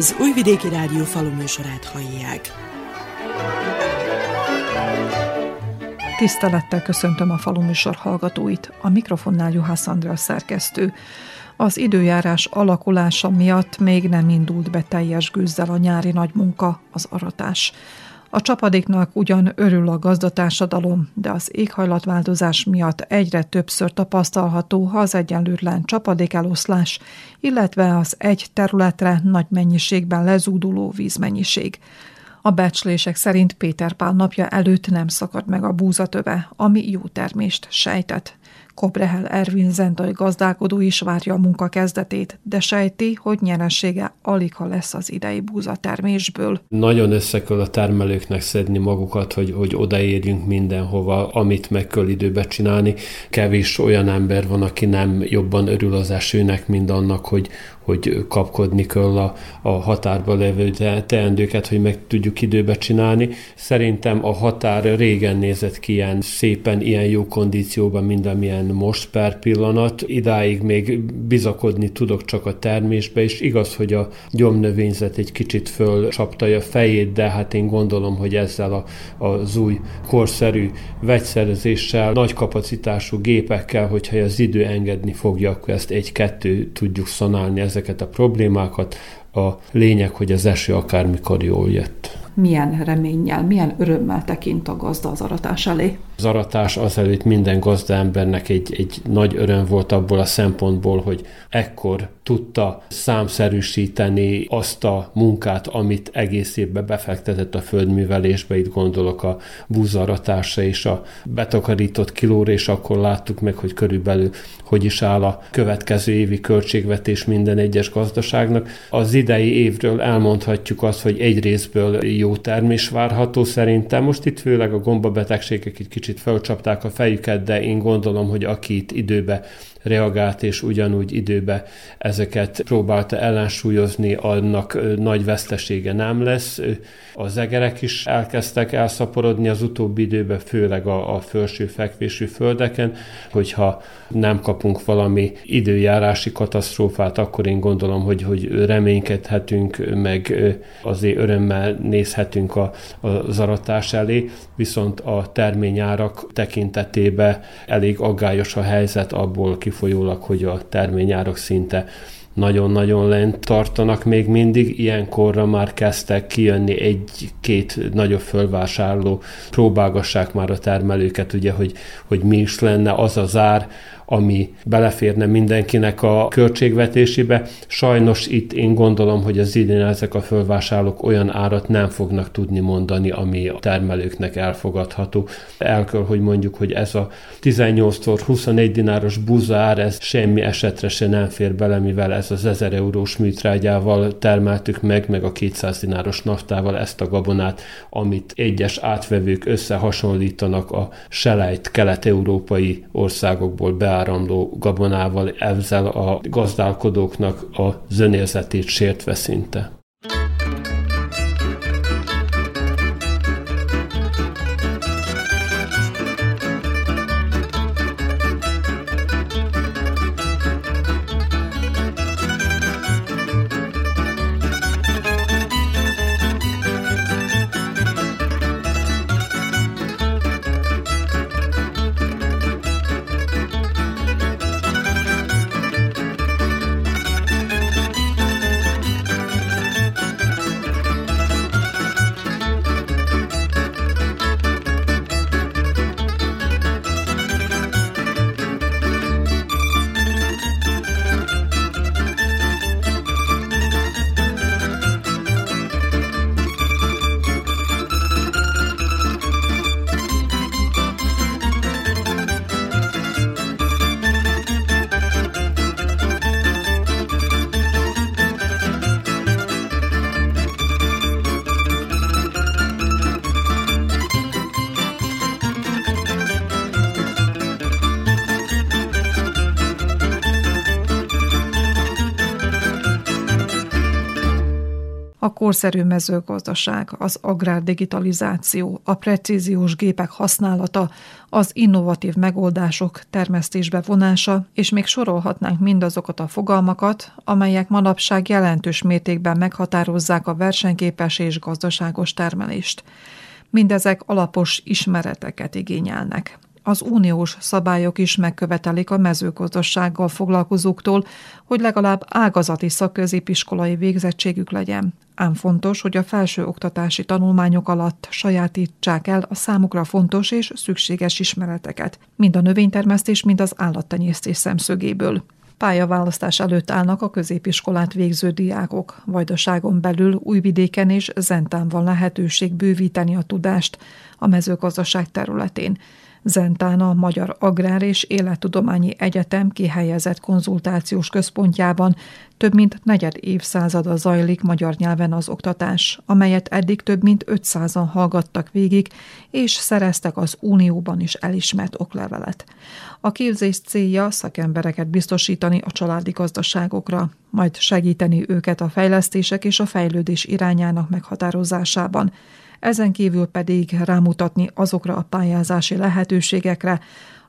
Az Újvidéki Rádió faluműsorát hallják. Tisztelettel köszöntöm a faluműsor hallgatóit. A mikrofonnál Juhász Andrea szerkesztő. Az időjárás alakulása miatt még nem indult be teljes gőzzel a nyári nagy munka, az aratás. A csapadéknak ugyan örül a gazdatársadalom, de az éghajlatváltozás miatt egyre többször tapasztalható az egyenlőtlen csapadékeloszlás, illetve az egy területre nagy mennyiségben lezúduló vízmennyiség. A becslések szerint Péter Pál napja előtt nem szakad meg a búzatöve, ami jó termést sejtett. Kobrehel Ervin zentai gazdálkodó is várja a munka kezdetét, de sejti, hogy nyeressége alig ha lesz az idei búzatermésből. Nagyon összeköl a termelőknek szedni magukat, hogy, hogy odaérjünk mindenhova, amit meg kell időbe csinálni. Kevés olyan ember van, aki nem jobban örül az esőnek, mint annak, hogy, hogy kapkodni kell a, a határba levő teendőket, hogy meg tudjuk időbe csinálni. Szerintem a határ régen nézett ki ilyen szépen, ilyen jó kondícióban, mint amilyen most per pillanat. Idáig még bizakodni tudok csak a termésbe, és igaz, hogy a gyomnövényzet egy kicsit fölcsapta a fejét, de hát én gondolom, hogy ezzel a, az új korszerű vegyszerezéssel, nagy kapacitású gépekkel, hogyha az idő engedni fogja, akkor ezt egy-kettő tudjuk szanálni ezeket a problémákat. A lényeg, hogy az eső akármikor jól jött milyen reménnyel, milyen örömmel tekint a gazda az aratás elé? Az aratás azelőtt minden gazdaembernek egy, egy nagy öröm volt abból a szempontból, hogy ekkor tudta számszerűsíteni azt a munkát, amit egész évben befektetett a földművelésbe, itt gondolok a búzaratásra és a betakarított kilóra, és akkor láttuk meg, hogy körülbelül hogy is áll a következő évi költségvetés minden egyes gazdaságnak. Az idei évről elmondhatjuk azt, hogy egy részből jó termés várható szerintem. Most itt főleg a gombabetegségek egy kicsit felcsapták a fejüket, de én gondolom, hogy aki itt időbe reagált, és ugyanúgy időbe ezeket próbálta ellensúlyozni, annak nagy vesztesége nem lesz. Az egerek is elkezdtek elszaporodni az utóbbi időben, főleg a, a felső fekvésű földeken, hogyha nem kapunk valami időjárási katasztrófát, akkor én gondolom, hogy, hogy reménykedhetünk, meg azért örömmel nézhetünk a, a zaratás elé, viszont a terményárak tekintetében elég aggályos a helyzet abból kifolyólag, hogy a terményárak szinte nagyon-nagyon lent tartanak még mindig, ilyenkorra már kezdtek kijönni egy-két nagyobb fölvásárló, próbálgassák már a termelőket, ugye, hogy, hogy mi is lenne az az ár, ami beleférne mindenkinek a költségvetésébe. Sajnos itt én gondolom, hogy az idén ezek a fölvásárlók olyan árat nem fognak tudni mondani, ami a termelőknek elfogadható. El kell, hogy mondjuk, hogy ez a 18-tól 21 dináros buza ár, ez semmi esetre se nem fér bele, mivel ez az 1000 eurós műtrágyával termeltük meg, meg a 200 dináros naftával ezt a gabonát, amit egyes átvevők összehasonlítanak a selejt kelet-európai országokból beáll áramló gabonával ezzel a gazdálkodóknak a zönérzetét sértve szinte. Korszerű mezőgazdaság, az agrárdigitalizáció, a precíziós gépek használata, az innovatív megoldások termesztésbe vonása, és még sorolhatnánk mindazokat a fogalmakat, amelyek manapság jelentős mértékben meghatározzák a versenyképes és gazdaságos termelést. Mindezek alapos ismereteket igényelnek. Az uniós szabályok is megkövetelik a mezőgazdasággal foglalkozóktól, hogy legalább ágazati szakközépiskolai végzettségük legyen. Ám fontos, hogy a felső oktatási tanulmányok alatt sajátítsák el a számukra fontos és szükséges ismereteket, mind a növénytermesztés, mind az állattenyésztés szemszögéből. Pályaválasztás előtt állnak a középiskolát végző diákok. Vajdaságon belül Újvidéken és Zentán van lehetőség bővíteni a tudást a mezőgazdaság területén. Zentán a Magyar Agrár és Élettudományi Egyetem kihelyezett konzultációs központjában több mint negyed évszázada zajlik magyar nyelven az oktatás, amelyet eddig több mint 500-an hallgattak végig, és szereztek az Unióban is elismert oklevelet. A képzés célja szakembereket biztosítani a családi gazdaságokra, majd segíteni őket a fejlesztések és a fejlődés irányának meghatározásában, ezen kívül pedig rámutatni azokra a pályázási lehetőségekre,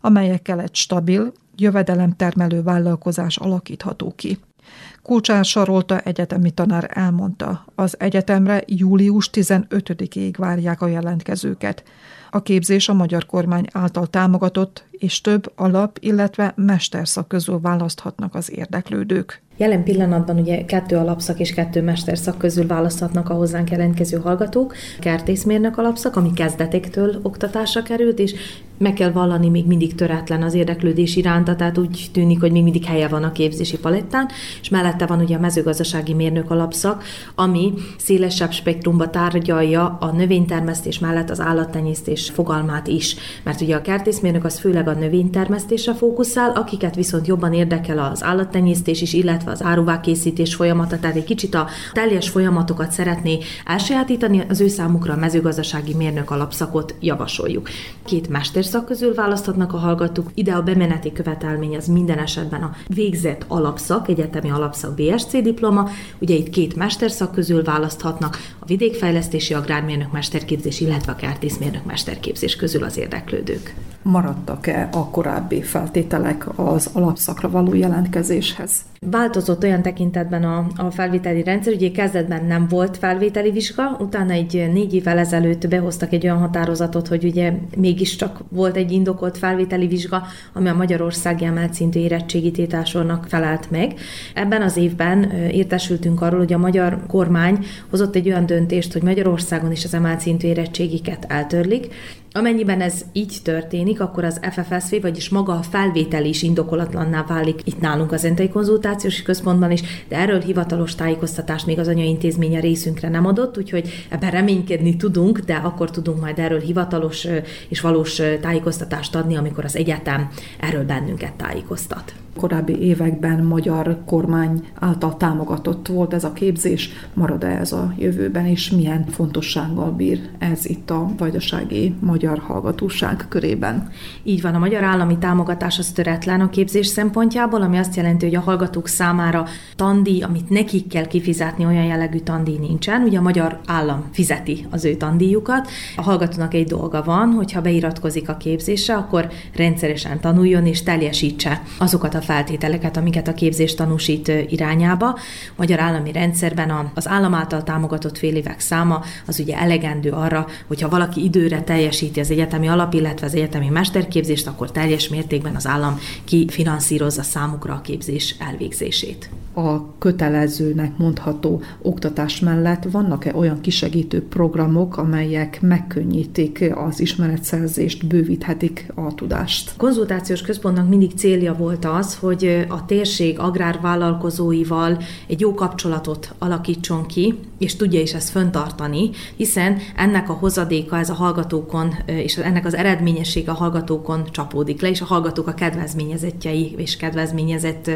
amelyekkel egy stabil, jövedelemtermelő vállalkozás alakítható ki. Kulcsár Sarolta egyetemi tanár elmondta, az egyetemre július 15-ig várják a jelentkezőket. A képzés a magyar kormány által támogatott, és több alap, illetve mesterszak közül választhatnak az érdeklődők. Jelen pillanatban ugye kettő alapszak és kettő mesterszak közül választhatnak a hozzánk jelentkező hallgatók. Kertészmérnök alapszak, ami kezdetektől oktatásra került, és meg kell vallani, még mindig töretlen az érdeklődés iránta, tehát úgy tűnik, hogy még mindig helye van a képzési palettán, és mellette van ugye a mezőgazdasági mérnök alapszak, ami szélesebb spektrumba tárgyalja a növénytermesztés mellett az állattenyésztés fogalmát is. Mert ugye a kertészmérnök az főleg a növénytermesztésre fókuszál, akiket viszont jobban érdekel az állattenyésztés is, illetve az áruvákészítés folyamata, tehát egy kicsit a teljes folyamatokat szeretné elsajátítani, az ő számukra a mezőgazdasági mérnök alapszakot javasoljuk. Két mesterszak közül választhatnak a hallgatók, ide a bemeneti követelmény az minden esetben a végzett alapszak, egyetemi alapszak BSC diploma, ugye itt két mesterszak közül választhatnak, a vidékfejlesztési agrármérnök mesterképzés, illetve a kertészmérnök mesterképzés közül az érdeklődők. Maradtak-e a korábbi feltételek az alapszakra való jelentkezéshez? Változott olyan tekintetben a, a felvételi rendszer, ugye kezdetben nem volt felvételi vizsga, utána egy négy évvel ezelőtt behoztak egy olyan határozatot, hogy ugye mégiscsak volt egy indokolt felvételi vizsga, ami a Magyarországi emelt szintű érettségítétásornak felelt meg. Ebben az évben értesültünk arról, hogy a magyar kormány hozott egy olyan döntést, hogy Magyarországon is az emelt szintű érettségiket eltörlik, Amennyiben ez így történik, akkor az FFSV, vagyis maga a felvétel is indokolatlanná válik. Itt nálunk az Entai Konzultációs Központban is, de erről hivatalos tájékoztatást még az anyaintézménye részünkre nem adott, úgyhogy ebben reménykedni tudunk, de akkor tudunk majd erről hivatalos és valós tájékoztatást adni, amikor az egyetem erről bennünket tájékoztat korábbi években magyar kormány által támogatott volt ez a képzés, marad-e ez a jövőben, és milyen fontossággal bír ez itt a vajdasági magyar hallgatóság körében? Így van, a magyar állami támogatás az töretlen a képzés szempontjából, ami azt jelenti, hogy a hallgatók számára tandíj, amit nekik kell kifizetni, olyan jellegű tandíj nincsen. Ugye a magyar állam fizeti az ő tandíjukat. A hallgatónak egy dolga van, hogyha beiratkozik a képzésre, akkor rendszeresen tanuljon és teljesítse azokat a feltételeket, amiket a képzés tanúsít irányába. Magyar állami rendszerben az állam által támogatott fél évek száma az ugye elegendő arra, hogyha valaki időre teljesíti az egyetemi alap, illetve az egyetemi mesterképzést, akkor teljes mértékben az állam kifinanszírozza számukra a képzés elvégzését. A kötelezőnek mondható oktatás mellett vannak-e olyan kisegítő programok, amelyek megkönnyítik az ismeretszerzést, bővíthetik a tudást? A konzultációs központnak mindig célja volt az, az, hogy a térség agrárvállalkozóival egy jó kapcsolatot alakítson ki, és tudja is ezt föntartani, hiszen ennek a hozadéka ez a hallgatókon és ennek az eredményessége a hallgatókon csapódik le, és a hallgatók a kedvezményezettjei és kedvezményezett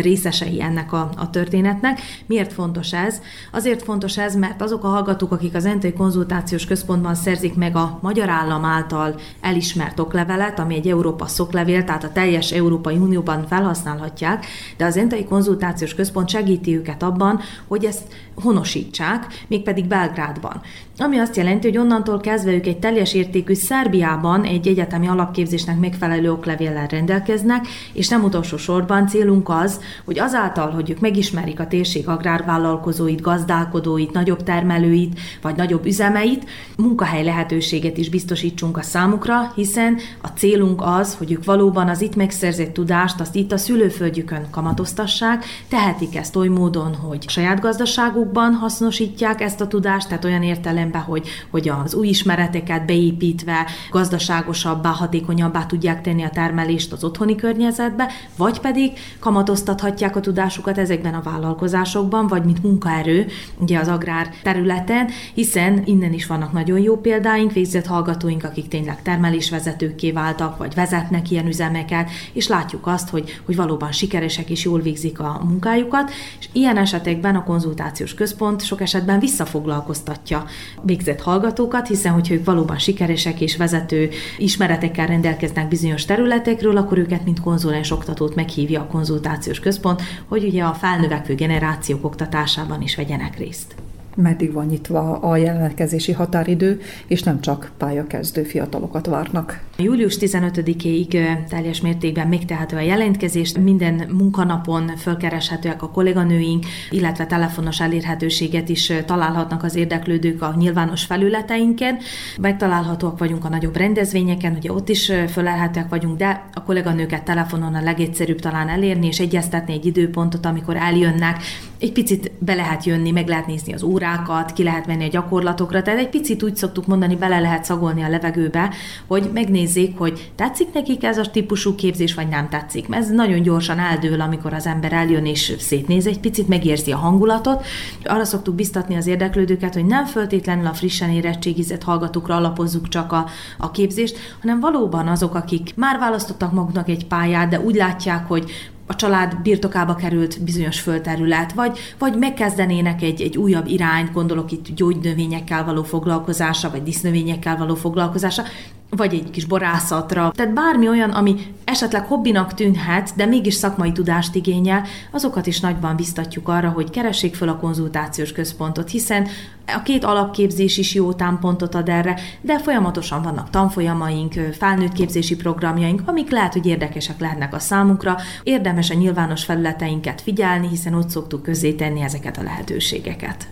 részesei ennek a, a történetnek. Miért fontos ez? Azért fontos ez, mert azok a hallgatók, akik az Entai Konzultációs Központban szerzik meg a magyar állam által elismert oklevelet, ami egy Európa szoklevél, tehát a teljes Európai Unióban felhasználhatják, de az Entai Konzultációs Központ segíti őket abban, hogy ezt honosítsák, mégpedig Belgrádban. Ami azt jelenti, hogy onnantól kezdve ők egy teljes értékű Szerbiában egy egyetemi alapképzésnek megfelelő oklevéllel rendelkeznek, és nem utolsó sorban célunk az, hogy azáltal, hogy ők megismerik a térség agrárvállalkozóit, gazdálkodóit, nagyobb termelőit, vagy nagyobb üzemeit, munkahely lehetőséget is biztosítsunk a számukra, hiszen a célunk az, hogy ők valóban az itt megszerzett tudást, azt itt a szülőföldjükön kamatoztassák, tehetik ezt oly módon, hogy saját gazdaságukban hasznosítják ezt a tudást, tehát olyan értelem értelemben, hogy, hogy az új ismereteket beépítve gazdaságosabbá, hatékonyabbá tudják tenni a termelést az otthoni környezetbe, vagy pedig kamatoztathatják a tudásukat ezekben a vállalkozásokban, vagy mint munkaerő, ugye az agrár területen, hiszen innen is vannak nagyon jó példáink, végzett hallgatóink, akik tényleg termelésvezetőkké váltak, vagy vezetnek ilyen üzemeket, és látjuk azt, hogy, hogy valóban sikeresek és jól végzik a munkájukat, és ilyen esetekben a konzultációs központ sok esetben visszafoglalkoztatja végzett hallgatókat, hiszen hogyha ők valóban sikeresek és vezető ismeretekkel rendelkeznek bizonyos területekről, akkor őket, mint konzulens oktatót meghívja a konzultációs központ, hogy ugye a felnövekvő generációk oktatásában is vegyenek részt meddig van nyitva a jelentkezési határidő, és nem csak pályakezdő fiatalokat várnak. Július 15-ig teljes mértékben megtehető a jelentkezést, minden munkanapon fölkereshetőek a kolléganőink, illetve telefonos elérhetőséget is találhatnak az érdeklődők a nyilvános felületeinken. Megtalálhatóak vagyunk a nagyobb rendezvényeken, ugye ott is fölelhetőek vagyunk, de a kolléganőket telefonon a legegyszerűbb talán elérni, és egyeztetni egy időpontot, amikor eljönnek. Egy picit be lehet jönni, meg lehet nézni az órákat, ki lehet menni a gyakorlatokra, tehát egy picit úgy szoktuk mondani, bele lehet szagolni a levegőbe, hogy megnézzék, hogy tetszik nekik ez a típusú képzés, vagy nem tetszik. Ez nagyon gyorsan eldől, amikor az ember eljön és szétnéz egy picit, megérzi a hangulatot. Arra szoktuk biztatni az érdeklődőket, hogy nem föltétlenül a frissen érettségizett hallgatókra alapozzuk csak a, a képzést, hanem valóban azok, akik már választottak maguknak egy pályát, de úgy látják, hogy a család birtokába került bizonyos földterület, vagy, vagy megkezdenének egy, egy újabb irányt, gondolok itt gyógynövényekkel való foglalkozása, vagy disznövényekkel való foglalkozása, vagy egy kis borászatra. Tehát bármi olyan, ami esetleg hobbinak tűnhet, de mégis szakmai tudást igényel, azokat is nagyban biztatjuk arra, hogy keressék fel a konzultációs központot, hiszen a két alapképzés is jó támpontot ad erre, de folyamatosan vannak tanfolyamaink, felnőtt képzési programjaink, amik lehet, hogy érdekesek lehetnek a számunkra. Érdemes a nyilvános felületeinket figyelni, hiszen ott szoktuk közzétenni ezeket a lehetőségeket.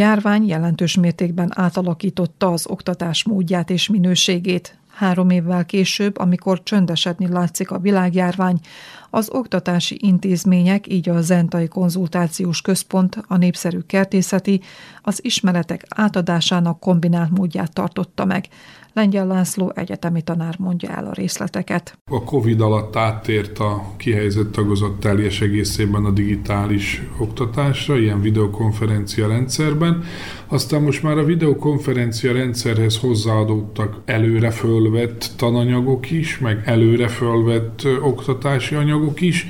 Járvány jelentős mértékben átalakította az oktatás módját és minőségét. Három évvel később, amikor csöndesedni látszik a világjárvány, az oktatási intézmények, így a Zentai Konzultációs Központ, a népszerű kertészeti, az ismeretek átadásának kombinált módját tartotta meg. Lengyel László egyetemi tanár mondja el a részleteket. A Covid alatt áttért a kihelyezett tagozat teljes egészében a digitális oktatásra, ilyen videokonferencia rendszerben. Aztán most már a videokonferencia rendszerhez hozzáadottak előre fölvett tananyagok is, meg előre fölvett oktatási anyagok is,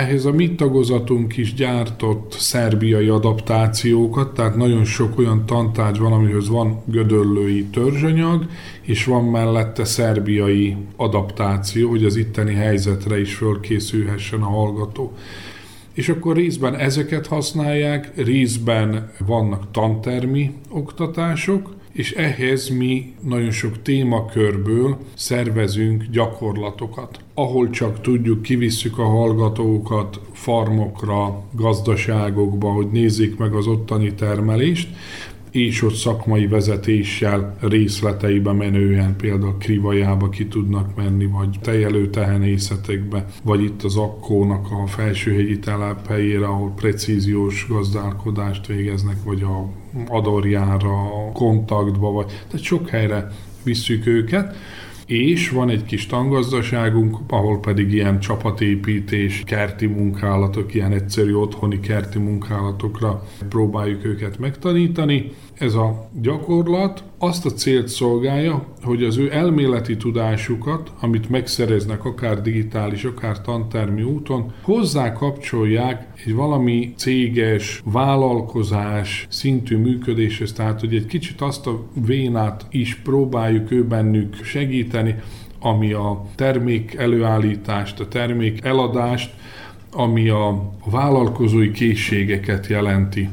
ehhez a mi tagozatunk is gyártott szerbiai adaptációkat, tehát nagyon sok olyan tantárgy van, amihez van gödöllői törzsanyag, és van mellette szerbiai adaptáció, hogy az itteni helyzetre is fölkészülhessen a hallgató. És akkor részben ezeket használják, részben vannak tantermi oktatások, és ehhez mi nagyon sok témakörből szervezünk gyakorlatokat. Ahol csak tudjuk, kivisszük a hallgatókat farmokra, gazdaságokba, hogy nézzék meg az ottani termelést, és ott szakmai vezetéssel részleteibe menően például Krivajába ki tudnak menni, vagy tejelő tehenészetekbe, vagy itt az Akkónak a felsőhegyi telephelyére, ahol precíziós gazdálkodást végeznek, vagy a Adorjára, kontaktba, vagy tehát sok helyre visszük őket és van egy kis tangazdaságunk, ahol pedig ilyen csapatépítés, kerti munkálatok, ilyen egyszerű otthoni kerti munkálatokra próbáljuk őket megtanítani. Ez a gyakorlat azt a célt szolgálja, hogy az ő elméleti tudásukat, amit megszereznek akár digitális, akár tantermi úton, hozzá kapcsolják egy valami céges, vállalkozás szintű működéshez, tehát hogy egy kicsit azt a vénát is próbáljuk ő bennük segíteni, ami a termék előállítást, a termék eladást, ami a vállalkozói készségeket jelenti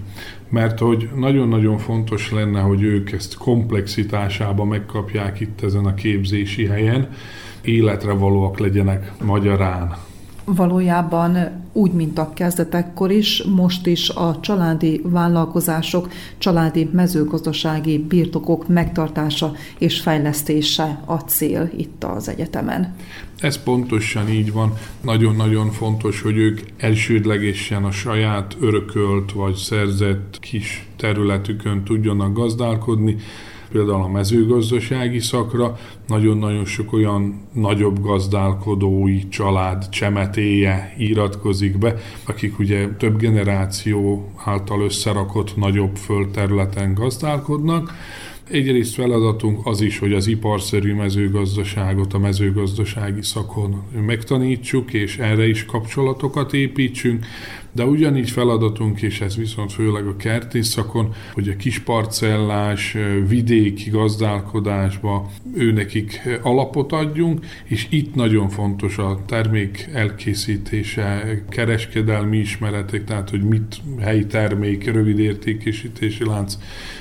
mert hogy nagyon-nagyon fontos lenne, hogy ők ezt komplexitásába megkapják itt ezen a képzési helyen, életre valóak legyenek magyarán valójában úgy, mint a kezdetekkor is, most is a családi vállalkozások, családi mezőgazdasági birtokok megtartása és fejlesztése a cél itt az egyetemen. Ez pontosan így van. Nagyon-nagyon fontos, hogy ők elsődlegesen a saját örökölt vagy szerzett kis területükön tudjanak gazdálkodni, például a mezőgazdasági szakra nagyon-nagyon sok olyan nagyobb gazdálkodói család csemetéje iratkozik be, akik ugye több generáció által összerakott nagyobb földterületen gazdálkodnak, Egyrészt feladatunk az is, hogy az iparszerű mezőgazdaságot a mezőgazdasági szakon megtanítsuk, és erre is kapcsolatokat építsünk, de ugyanígy feladatunk, és ez viszont főleg a kertész szakon, hogy a kisparcellás, vidéki gazdálkodásba őnekik alapot adjunk, és itt nagyon fontos a termék elkészítése, kereskedelmi ismeretek, tehát hogy mit helyi termék, rövid értékesítési lánc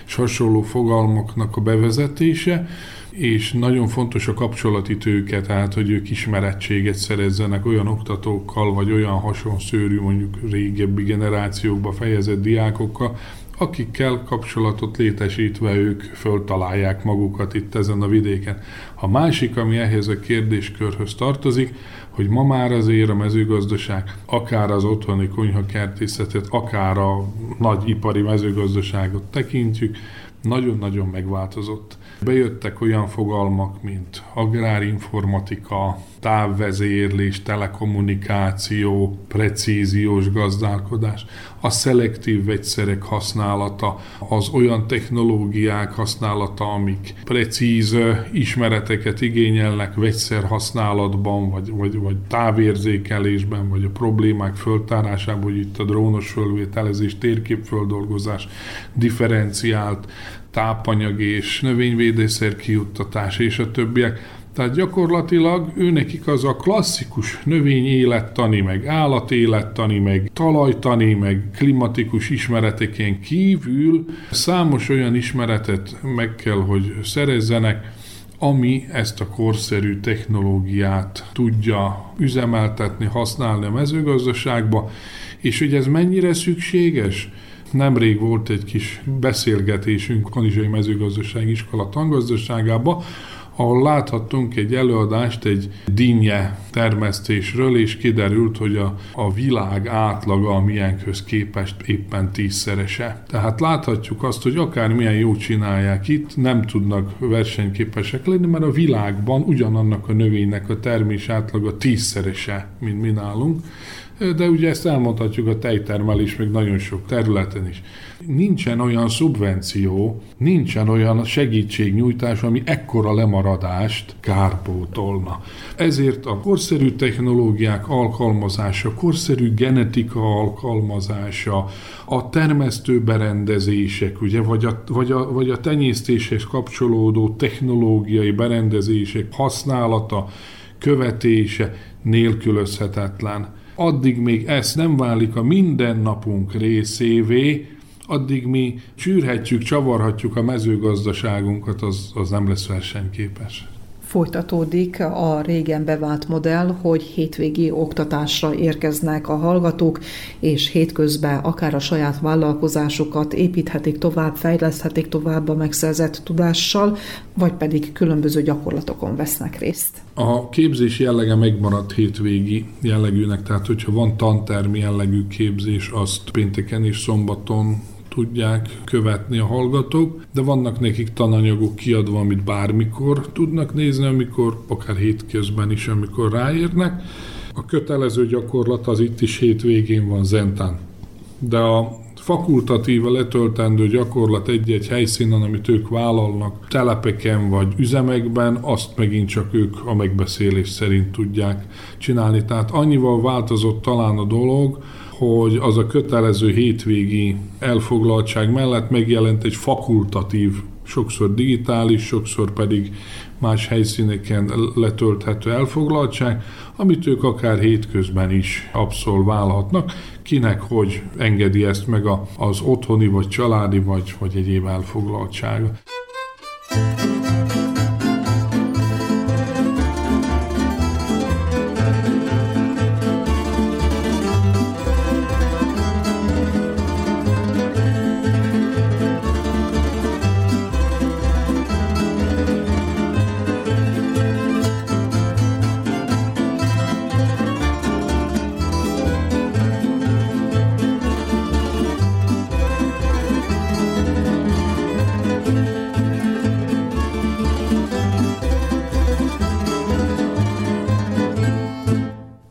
és hasonló fogalmaknak a bevezetése, és nagyon fontos a kapcsolati tőke, tehát hogy ők ismerettséget szerezzenek olyan oktatókkal, vagy olyan hasonszőrű, mondjuk régebbi generációkba fejezett diákokkal, akikkel kapcsolatot létesítve ők föltalálják magukat itt ezen a vidéken. A másik, ami ehhez a kérdéskörhöz tartozik, hogy ma már azért a mezőgazdaság, akár az otthoni konyhakertészetet, akár a nagy ipari mezőgazdaságot tekintjük, nagyon-nagyon megváltozott. Bejöttek olyan fogalmak, mint agrárinformatika, távvezérlés, telekommunikáció, precíziós gazdálkodás, a szelektív vegyszerek használata, az olyan technológiák használata, amik precíz ismereteket igényelnek vegyszer használatban, vagy, vagy, vagy távérzékelésben, vagy a problémák föltárásában, hogy itt a drónos fölvételezés, térképföldolgozás, differenciált tápanyag és növényvédőszer kijuttatás és a többiek. Tehát gyakorlatilag őnekik az a klasszikus növény élettani, meg állatélettani, meg talajtani, meg klimatikus ismereteken kívül számos olyan ismeretet meg kell, hogy szerezzenek, ami ezt a korszerű technológiát tudja üzemeltetni, használni a mezőgazdaságba, és hogy ez mennyire szükséges? Nemrég volt egy kis beszélgetésünk Kanizsai Mezőgazdasági Iskola tangazdaságába, ahol láthattunk egy előadást egy dinnye termesztésről, és kiderült, hogy a, a világ átlaga a milyenköz képest éppen tízszerese. Tehát láthatjuk azt, hogy akármilyen jó csinálják itt, nem tudnak versenyképesek lenni, mert a világban ugyanannak a növénynek a termés átlaga tízszerese, mint mi nálunk de ugye ezt elmondhatjuk a tejtermelés még nagyon sok területen is. Nincsen olyan szubvenció, nincsen olyan segítségnyújtás, ami ekkora lemaradást kárpótolna. Ezért a korszerű technológiák alkalmazása, korszerű genetika alkalmazása, a termesztő berendezések, ugye, vagy a, vagy, a, vagy a tenyésztéshez kapcsolódó technológiai berendezések használata, követése nélkülözhetetlen addig még ez nem válik a mindennapunk részévé, addig mi csűrhetjük, csavarhatjuk a mezőgazdaságunkat, az, az nem lesz versenyképes. Folytatódik a régen bevált modell, hogy hétvégi oktatásra érkeznek a hallgatók, és hétközben akár a saját vállalkozásukat építhetik tovább, fejleszthetik tovább a megszerzett tudással, vagy pedig különböző gyakorlatokon vesznek részt. A képzés jellege megmaradt hétvégi jellegűnek, tehát hogyha van tantermi jellegű képzés, azt pénteken és szombaton tudják követni a hallgatók, de vannak nekik tananyagok kiadva, amit bármikor tudnak nézni, amikor, akár hétközben is, amikor ráérnek. A kötelező gyakorlat az itt is hétvégén van Zentán. De a fakultatív a letöltendő gyakorlat egy-egy helyszínen, amit ők vállalnak, telepeken vagy üzemekben, azt megint csak ők a megbeszélés szerint tudják csinálni. Tehát annyival változott talán a dolog, hogy az a kötelező hétvégi elfoglaltság mellett megjelent egy fakultatív, sokszor digitális, sokszor pedig más helyszíneken letölthető elfoglaltság, amit ők akár hétközben is abszolválhatnak. Kinek hogy engedi ezt meg az otthoni, vagy családi, vagy, vagy egyéb elfoglaltsága.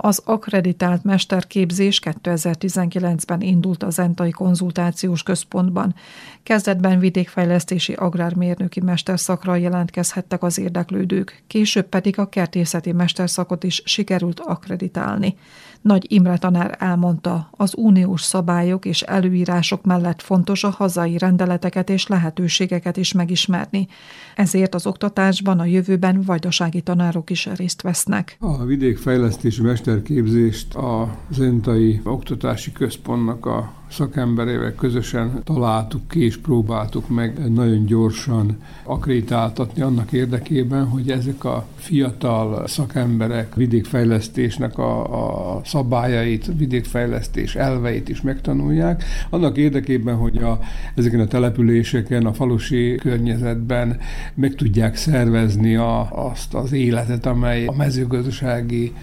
Az akreditált mesterképzés 2019-ben indult a Zentai Konzultációs Központban. Kezdetben vidékfejlesztési agrármérnöki mesterszakra jelentkezhettek az érdeklődők, később pedig a kertészeti mesterszakot is sikerült akreditálni. Nagy Imre tanár elmondta, az uniós szabályok és előírások mellett fontos a hazai rendeleteket és lehetőségeket is megismerni. Ezért az oktatásban a jövőben vajdasági tanárok is részt vesznek. A vidékfejlesztési mesterképzést a Zentai Oktatási Központnak a szakemberével közösen találtuk ki és próbáltuk meg nagyon gyorsan akrétáltatni annak érdekében, hogy ezek a fiatal szakemberek vidékfejlesztésnek a, a szabályait, vidékfejlesztés elveit is megtanulják, annak érdekében, hogy a, ezeken a településeken, a falusi környezetben meg tudják szervezni a, azt az életet, amely a mezőgazdasági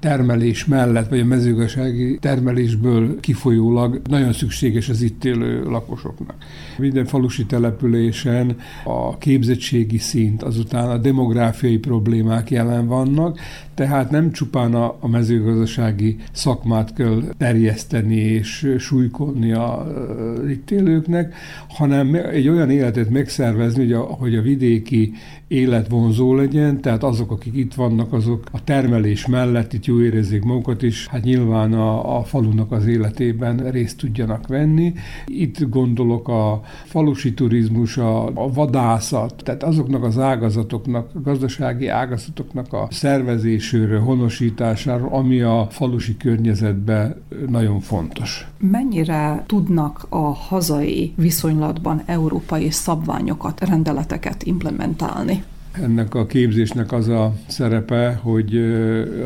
termelés mellett, vagy a mezőgazdasági termelésből kifolyólag nagyon szükséges az itt élő lakosoknak. Minden falusi településen a képzettségi szint, azután a demográfiai problémák jelen vannak, tehát nem csupán a, mezőgazdasági szakmát kell terjeszteni és súlykolni a, itt élőknek, hanem egy olyan életet megszervezni, hogy a, hogy a vidéki élet vonzó legyen, tehát azok, akik itt vannak, azok a termelés mellett itt jó érezzék magukat is, hát nyilván a, a falunak az életében részt tudjanak venni. Itt gondolok a falusi turizmus, a, a vadászat, tehát azoknak az ágazatoknak, a gazdasági ágazatoknak a szervezésről, honosításáról, ami a falusi környezetben nagyon fontos. Mennyire tudnak a hazai viszonylatban európai szabványokat, rendeleteket implementálni? Ennek a képzésnek az a szerepe, hogy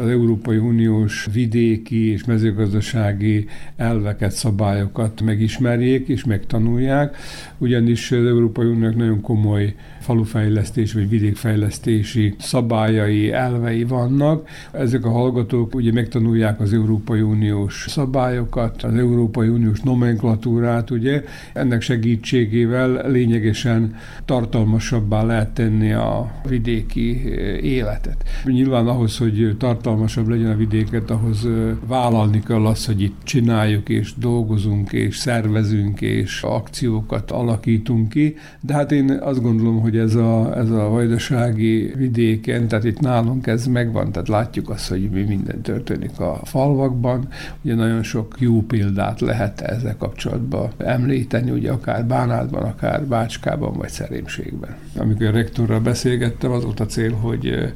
az Európai Uniós vidéki és mezőgazdasági elveket, szabályokat megismerjék és megtanulják, ugyanis az Európai Uniónak nagyon komoly falufejlesztés vagy vidékfejlesztési szabályai, elvei vannak. Ezek a hallgatók ugye megtanulják az Európai Uniós szabályokat, az Európai Uniós nomenklatúrát, ugye. Ennek segítségével lényegesen tartalmasabbá lehet tenni a vidéki eh, életet. Nyilván ahhoz, hogy tartalmasabb legyen a vidéket, ahhoz eh, vállalni kell azt, hogy itt csináljuk és dolgozunk és szervezünk és akciókat alakítunk ki, de hát én azt gondolom, hogy ez a, ez a vajdasági vidéken, tehát itt nálunk ez megvan, tehát látjuk azt, hogy mi minden történik a falvakban, ugye nagyon sok jó példát lehet ezzel kapcsolatban említeni, ugye akár Bánátban, akár Bácskában, vagy Szerémségben. Amikor a rektorral beszélget, emlegettem, az volt a cél, hogy,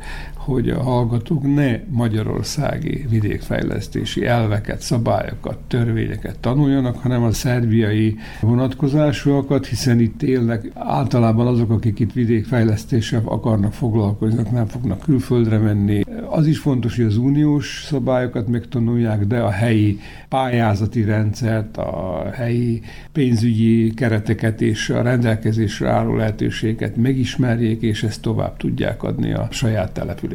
hogy a hallgatók ne magyarországi vidékfejlesztési elveket, szabályokat, törvényeket tanuljanak, hanem a szerbiai vonatkozásúakat, hiszen itt élnek általában azok, akik itt vidékfejlesztéssel akarnak foglalkozni, nem fognak külföldre menni. Az is fontos, hogy az uniós szabályokat megtanulják, de a helyi pályázati rendszert, a helyi pénzügyi kereteket és a rendelkezésre álló lehetőséget megismerjék, és ezt tovább tudják adni a saját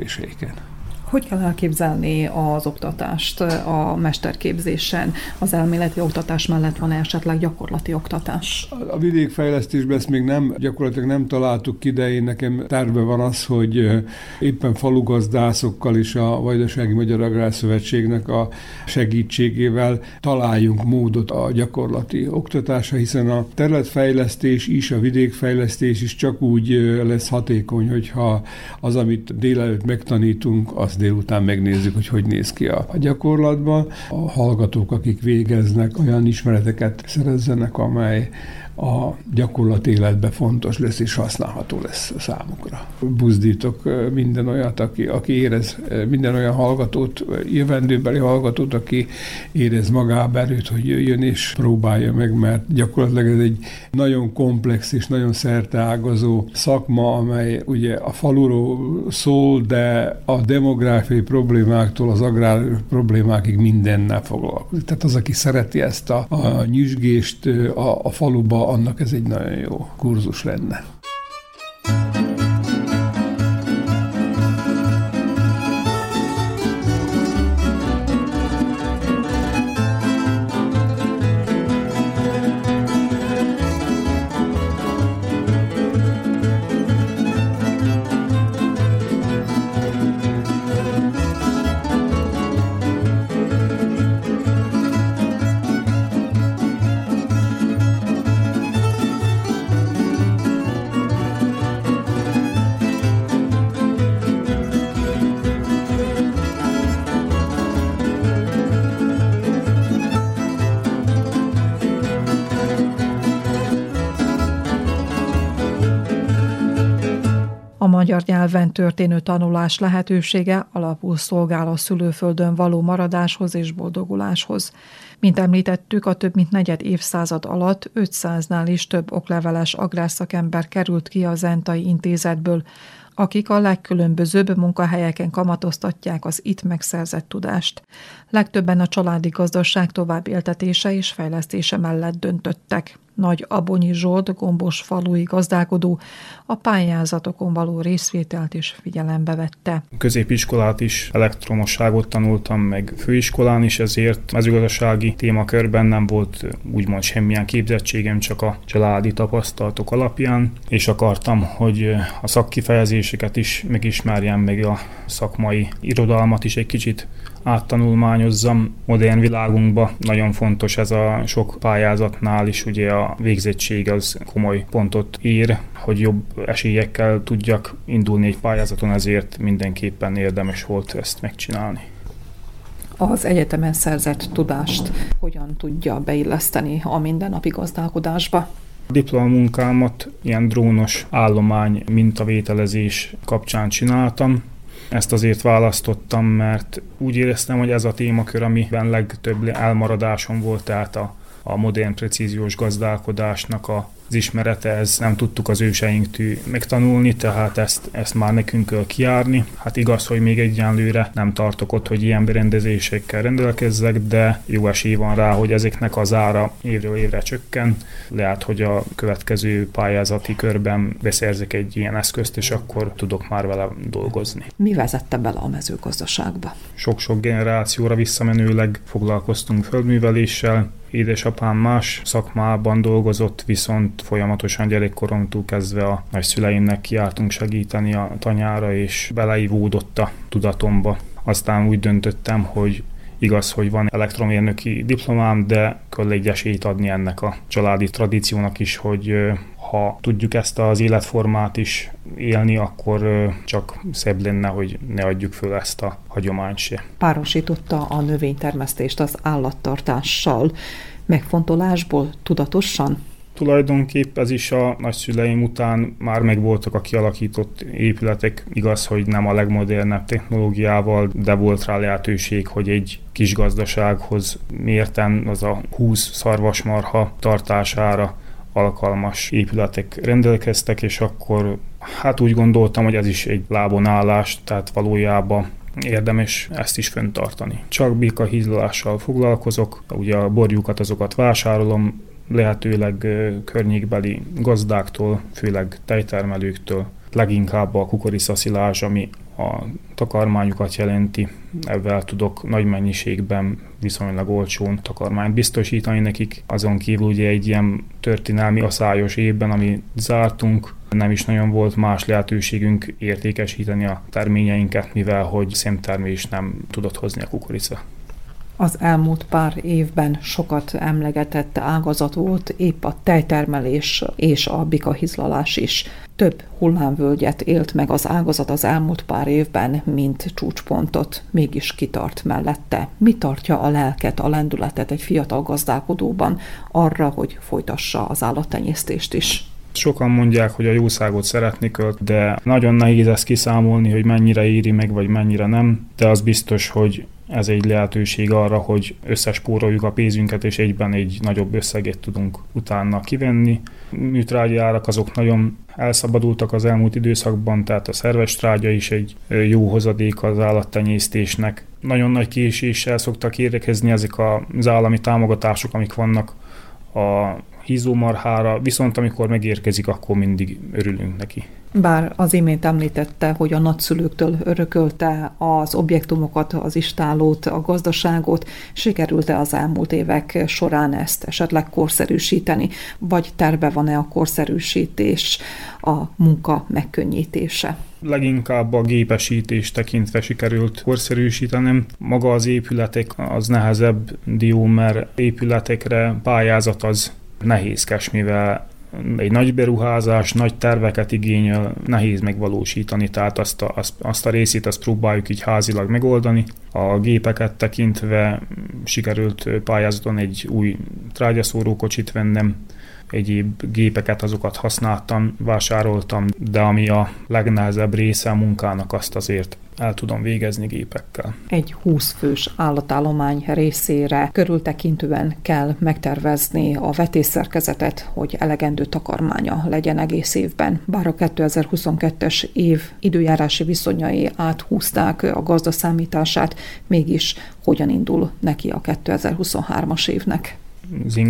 Türkiye'ye şeyken. Hogy kell elképzelni az oktatást a mesterképzésen? Az elméleti oktatás mellett van esetleg gyakorlati oktatás? A vidékfejlesztésben ezt még nem, gyakorlatilag nem találtuk ki, de én nekem terve van az, hogy éppen falugazdászokkal és a Vajdasági Magyar Agrárszövetségnek a segítségével találjunk módot a gyakorlati oktatásra, hiszen a területfejlesztés is, a vidékfejlesztés is csak úgy lesz hatékony, hogyha az, amit délelőtt megtanítunk, az délután megnézzük, hogy hogy néz ki a, a gyakorlatban. A hallgatók, akik végeznek, olyan ismereteket szerezzenek, amely a gyakorlat életben fontos lesz és használható lesz számukra. Buzdítok minden olyat, aki, aki érez, minden olyan hallgatót, jövendőbeli hallgatót, aki érez magába erőt, hogy jöjjön és próbálja meg, mert gyakorlatilag ez egy nagyon komplex és nagyon szerteágazó szakma, amely ugye a faluról szól, de a demográfiai problémáktól az agrár problémákig mindennel foglalkozik. Tehát az, aki szereti ezt a, a nyüzsgést a, a faluba, annak ez egy nagyon jó kurzus lenne. Nyelven történő tanulás lehetősége alapul szolgál a szülőföldön való maradáshoz és boldoguláshoz. Mint említettük, a több mint negyed évszázad alatt 500-nál is több okleveles agrárszakember került ki a Zentai intézetből, akik a legkülönbözőbb munkahelyeken kamatoztatják az itt megszerzett tudást. Legtöbben a családi gazdaság tovább éltetése és fejlesztése mellett döntöttek. Nagy Abonyi Zsolt, gombos falui gazdálkodó a pályázatokon való részvételt is figyelembe vette. Középiskolát is elektromosságot tanultam, meg főiskolán is, ezért mezőgazdasági témakörben nem volt úgymond semmilyen képzettségem, csak a családi tapasztalatok alapján, és akartam, hogy a szakkifejezéseket is megismerjem, meg a szakmai irodalmat is egy kicsit áttanulmányozzam modern világunkba. Nagyon fontos ez a sok pályázatnál is, ugye a végzettség az komoly pontot ír, hogy jobb esélyekkel tudjak indulni egy pályázaton, ezért mindenképpen érdemes volt ezt megcsinálni az egyetemen szerzett tudást hogyan tudja beilleszteni a mindennapi gazdálkodásba? A diplomunkámat ilyen drónos állomány mintavételezés kapcsán csináltam, ezt azért választottam, mert úgy éreztem, hogy ez a témakör, amiben legtöbb elmaradásom volt, tehát a, a modern precíziós gazdálkodásnak a az ismerete, ez nem tudtuk az őseinktől megtanulni, tehát ezt, ezt már nekünk kell kiárni. Hát igaz, hogy még egyenlőre nem tartok ott, hogy ilyen berendezésekkel rendelkezzek, de jó esély van rá, hogy ezeknek az ára évről évre csökken. Lehet, hogy a következő pályázati körben beszerzek egy ilyen eszközt, és akkor tudok már vele dolgozni. Mi vezette bele a mezőgazdaságba? Sok-sok generációra visszamenőleg foglalkoztunk földműveléssel, Édesapám más szakmában dolgozott, viszont folyamatosan gyerekkoromtól kezdve a nagyszüleimnek kiártunk segíteni a tanyára, és beleivódott a tudatomba. Aztán úgy döntöttem, hogy Igaz, hogy van elektromérnöki diplomám, de kell egy esélyt adni ennek a családi tradíciónak is, hogy ha tudjuk ezt az életformát is élni, akkor csak szebb lenne, hogy ne adjuk föl ezt a hagyományt se. Párosította a növénytermesztést az állattartással megfontolásból, tudatosan? Tulajdonképp ez is a nagyszüleim után már megvoltak a kialakított épületek. Igaz, hogy nem a legmodernebb technológiával, de volt rá lehetőség, hogy egy kis gazdasághoz mérten az a 20 szarvasmarha tartására alkalmas épületek rendelkeztek, és akkor hát úgy gondoltam, hogy ez is egy lábon állás, tehát valójában érdemes ezt is fenntartani. Csak bika hízlalással foglalkozok, ugye a borjukat azokat vásárolom, lehetőleg környékbeli gazdáktól, főleg tejtermelőktől, leginkább a kukoricaszilázs, ami a takarmányukat jelenti, ezzel tudok nagy mennyiségben viszonylag olcsón takarmányt biztosítani nekik. Azon kívül ugye egy ilyen történelmi aszályos évben, ami zártunk, nem is nagyon volt más lehetőségünk értékesíteni a terményeinket, mivel hogy szemtermés nem tudott hozni a kukorica. Az elmúlt pár évben sokat emlegetett ágazat volt épp a tejtermelés és a bikahizlalás is. Több hullámvölgyet élt meg az ágazat az elmúlt pár évben, mint csúcspontot, mégis kitart mellette. Mi tartja a lelket, a lendületet egy fiatal gazdálkodóban arra, hogy folytassa az állattenyésztést is? Sokan mondják, hogy a jószágot szeretni költ, de nagyon nehéz ezt kiszámolni, hogy mennyire éri meg, vagy mennyire nem. De az biztos, hogy ez egy lehetőség arra, hogy összespóroljuk a pénzünket, és egyben egy nagyobb összeget tudunk utána kivenni. Műtrágya árak azok nagyon elszabadultak az elmúlt időszakban, tehát a szerves trágya is egy jó hozadék az állattenyésztésnek. Nagyon nagy késéssel szoktak érdekezni ezek az állami támogatások, amik vannak a hízómarhára, viszont amikor megérkezik, akkor mindig örülünk neki. Bár az imént említette, hogy a nagyszülőktől örökölte az objektumokat, az istálót, a gazdaságot, sikerült-e az elmúlt évek során ezt esetleg korszerűsíteni, vagy terve van-e a korszerűsítés, a munka megkönnyítése? leginkább a gépesítés tekintve sikerült korszerűsítenem. Maga az épületek az nehezebb dió, mert épületekre pályázat az nehézkes, mivel egy nagy beruházás, nagy terveket igényel, nehéz megvalósítani, tehát azt a, azt, azt a részét azt próbáljuk így házilag megoldani. A gépeket tekintve sikerült pályázaton egy új trágyaszórókocsit vennem, egyéb gépeket, azokat használtam, vásároltam, de ami a legnehezebb része a munkának, azt azért el tudom végezni gépekkel. Egy 20 fős állatállomány részére körültekintően kell megtervezni a vetésszerkezetet, hogy elegendő takarmánya legyen egész évben. Bár a 2022-es év időjárási viszonyai áthúzták a gazdaszámítását, mégis hogyan indul neki a 2023-as évnek? Az én